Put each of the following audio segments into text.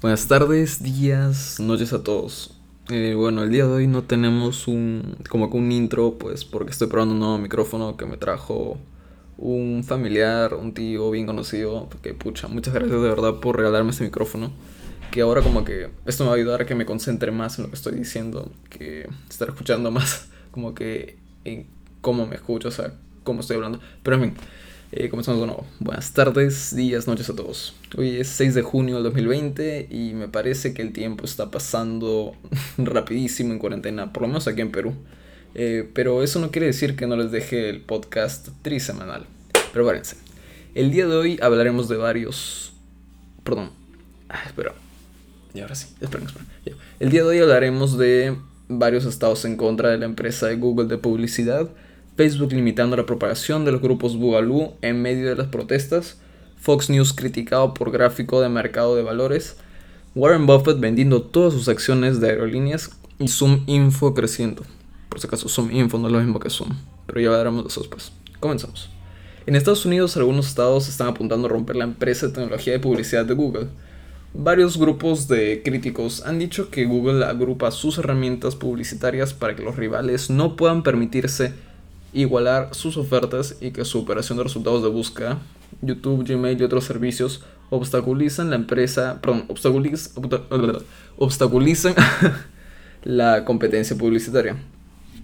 Buenas tardes, días, noches a todos. Eh, bueno, el día de hoy no tenemos un como que un intro, pues porque estoy probando un nuevo micrófono que me trajo un familiar, un tío bien conocido. Que pucha, muchas gracias de verdad por regalarme este micrófono. Que ahora como que esto me va a ayudar a que me concentre más en lo que estoy diciendo, que estar escuchando más como que en cómo me escucho, o sea, cómo estoy hablando. Pero en fin. Eh, comenzamos de nuevo. Buenas tardes, días, noches a todos. Hoy es 6 de junio del 2020 y me parece que el tiempo está pasando rapidísimo en cuarentena, por lo menos aquí en Perú. Eh, pero eso no quiere decir que no les deje el podcast trisemanal. Prepárense. El día de hoy hablaremos de varios... Perdón. Ah, espera. Y ahora sí. Esperen, esperen. El día de hoy hablaremos de varios estados en contra de la empresa de Google de publicidad Facebook limitando la propagación de los grupos Boogaloo en medio de las protestas, Fox News criticado por gráfico de mercado de valores, Warren Buffett vendiendo todas sus acciones de aerolíneas y Zoom Info creciendo. Por si acaso, Zoom Info no es lo mismo que Zoom, pero ya veremos eso después. Comenzamos. En Estados Unidos, algunos estados están apuntando a romper la empresa de tecnología de publicidad de Google. Varios grupos de críticos han dicho que Google agrupa sus herramientas publicitarias para que los rivales no puedan permitirse igualar sus ofertas y que su operación de resultados de búsqueda, YouTube, Gmail y otros servicios obstaculizan la empresa, perdón, obstaculizan la competencia publicitaria.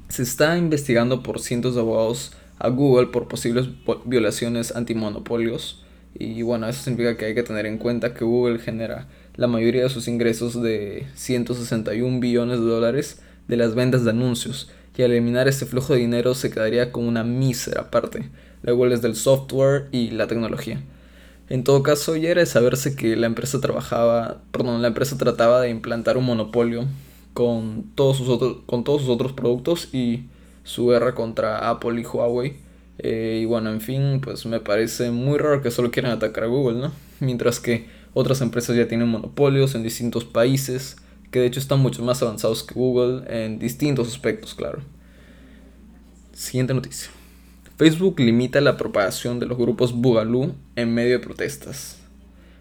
Se está investigando por cientos de abogados a Google por posibles violaciones antimonopolios y bueno, eso significa que hay que tener en cuenta que Google genera la mayoría de sus ingresos de 161 billones de dólares de las ventas de anuncios al eliminar este flujo de dinero se quedaría con una mísera parte, luego es del software y la tecnología. En todo caso, ya era de saberse que la empresa trabajaba, perdón, la empresa trataba de implantar un monopolio con todos sus otros, con todos sus otros productos y su guerra contra Apple y Huawei. Eh, y bueno, en fin, pues me parece muy raro que solo quieran atacar a Google, ¿no? Mientras que otras empresas ya tienen monopolios en distintos países que de hecho están mucho más avanzados que Google en distintos aspectos, claro. Siguiente noticia. Facebook limita la propagación de los grupos Boogaloo en medio de protestas.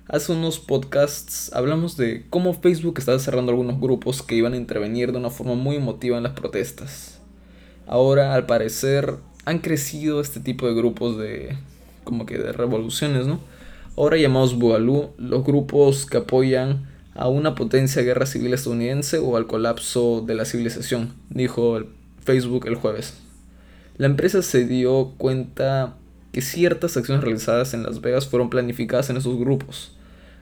Hace unos podcasts hablamos de cómo Facebook estaba cerrando algunos grupos que iban a intervenir de una forma muy emotiva en las protestas. Ahora, al parecer, han crecido este tipo de grupos de como que de revoluciones, ¿no? Ahora llamados Boogaloo, los grupos que apoyan a una potencia guerra civil estadounidense o al colapso de la civilización, dijo Facebook el jueves. La empresa se dio cuenta que ciertas acciones realizadas en Las Vegas fueron planificadas en esos grupos.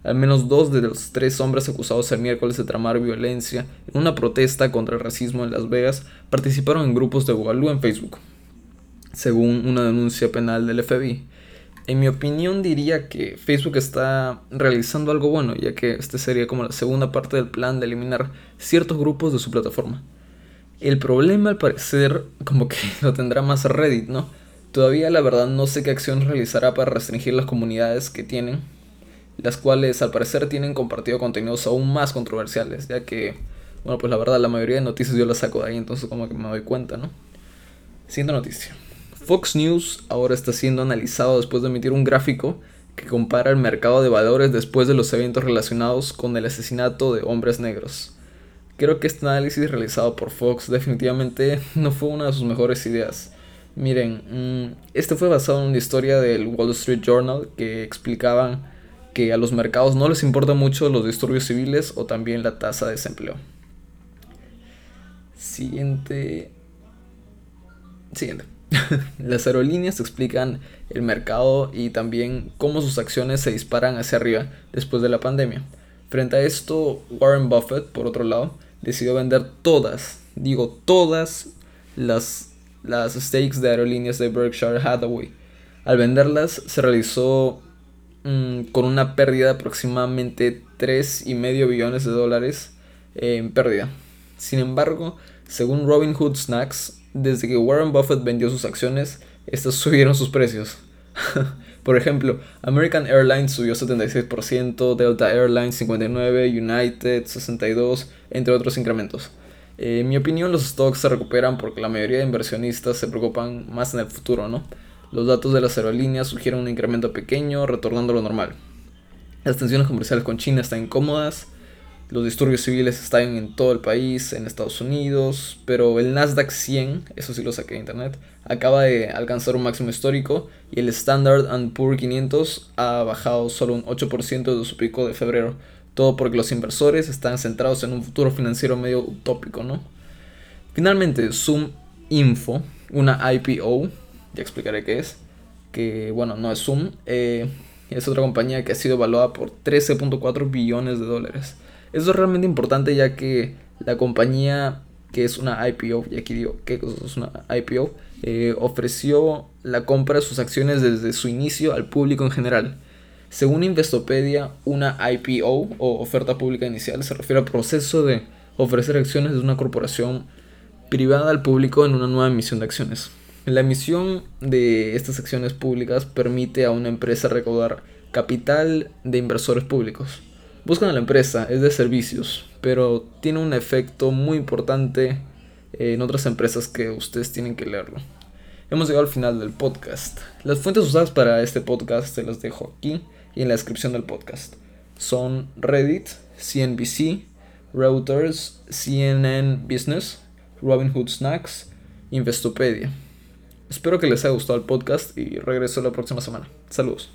Al menos dos de los tres hombres acusados el miércoles de tramar violencia en una protesta contra el racismo en Las Vegas participaron en grupos de Boogaloo en Facebook, según una denuncia penal del FBI. En mi opinión diría que Facebook está realizando algo bueno, ya que este sería como la segunda parte del plan de eliminar ciertos grupos de su plataforma. El problema al parecer como que lo tendrá más Reddit, ¿no? Todavía la verdad no sé qué acción realizará para restringir las comunidades que tienen, las cuales al parecer tienen compartido contenidos aún más controversiales, ya que, bueno, pues la verdad la mayoría de noticias yo las saco de ahí, entonces como que me doy cuenta, ¿no? Siguiente noticia. Fox News ahora está siendo analizado después de emitir un gráfico que compara el mercado de valores después de los eventos relacionados con el asesinato de hombres negros. Creo que este análisis realizado por Fox definitivamente no fue una de sus mejores ideas. Miren, mm, este fue basado en una historia del Wall Street Journal que explicaban que a los mercados no les importa mucho los disturbios civiles o también la tasa de desempleo. Siguiente. Siguiente. Las aerolíneas explican el mercado y también cómo sus acciones se disparan hacia arriba después de la pandemia. Frente a esto, Warren Buffett, por otro lado, decidió vender todas, digo todas, las, las stakes de aerolíneas de Berkshire Hathaway. Al venderlas se realizó mm, con una pérdida de aproximadamente 3,5 billones de dólares en pérdida. Sin embargo, según Robin Hood Snacks, desde que Warren Buffett vendió sus acciones, estas subieron sus precios. Por ejemplo, American Airlines subió 76%, Delta Airlines 59%, United 62%, entre otros incrementos. en mi opinión, los stocks se recuperan porque la mayoría de inversionistas se preocupan más en el futuro, ¿no? Los datos de las aerolíneas sugieren un incremento pequeño, retornando a lo normal. Las tensiones comerciales con China están incómodas, Los disturbios civiles están en todo el país, en Estados Unidos, pero el Nasdaq 100, eso sí lo saqué de internet, acaba de alcanzar un máximo histórico y el Standard Poor's 500 ha bajado solo un 8% de su pico de febrero. Todo porque los inversores están centrados en un futuro financiero medio utópico, ¿no? Finalmente, Zoom Info, una IPO, ya explicaré qué es, que bueno, no es Zoom, eh, es otra compañía que ha sido evaluada por 13.4 billones de dólares. Eso es realmente importante ya que la compañía que es una IPO, y aquí digo que es una IPO, eh, ofreció la compra de sus acciones desde su inicio al público en general. Según Investopedia, una IPO o oferta pública inicial se refiere al proceso de ofrecer acciones de una corporación privada al público en una nueva emisión de acciones. La emisión de estas acciones públicas permite a una empresa recaudar capital de inversores públicos buscan a la empresa, es de servicios, pero tiene un efecto muy importante en otras empresas que ustedes tienen que leerlo. Hemos llegado al final del podcast. Las fuentes usadas para este podcast se las dejo aquí y en la descripción del podcast. Son Reddit, CNBC, Reuters, CNN Business, Robinhood Snacks, Investopedia. Espero que les haya gustado el podcast y regreso la próxima semana. Saludos.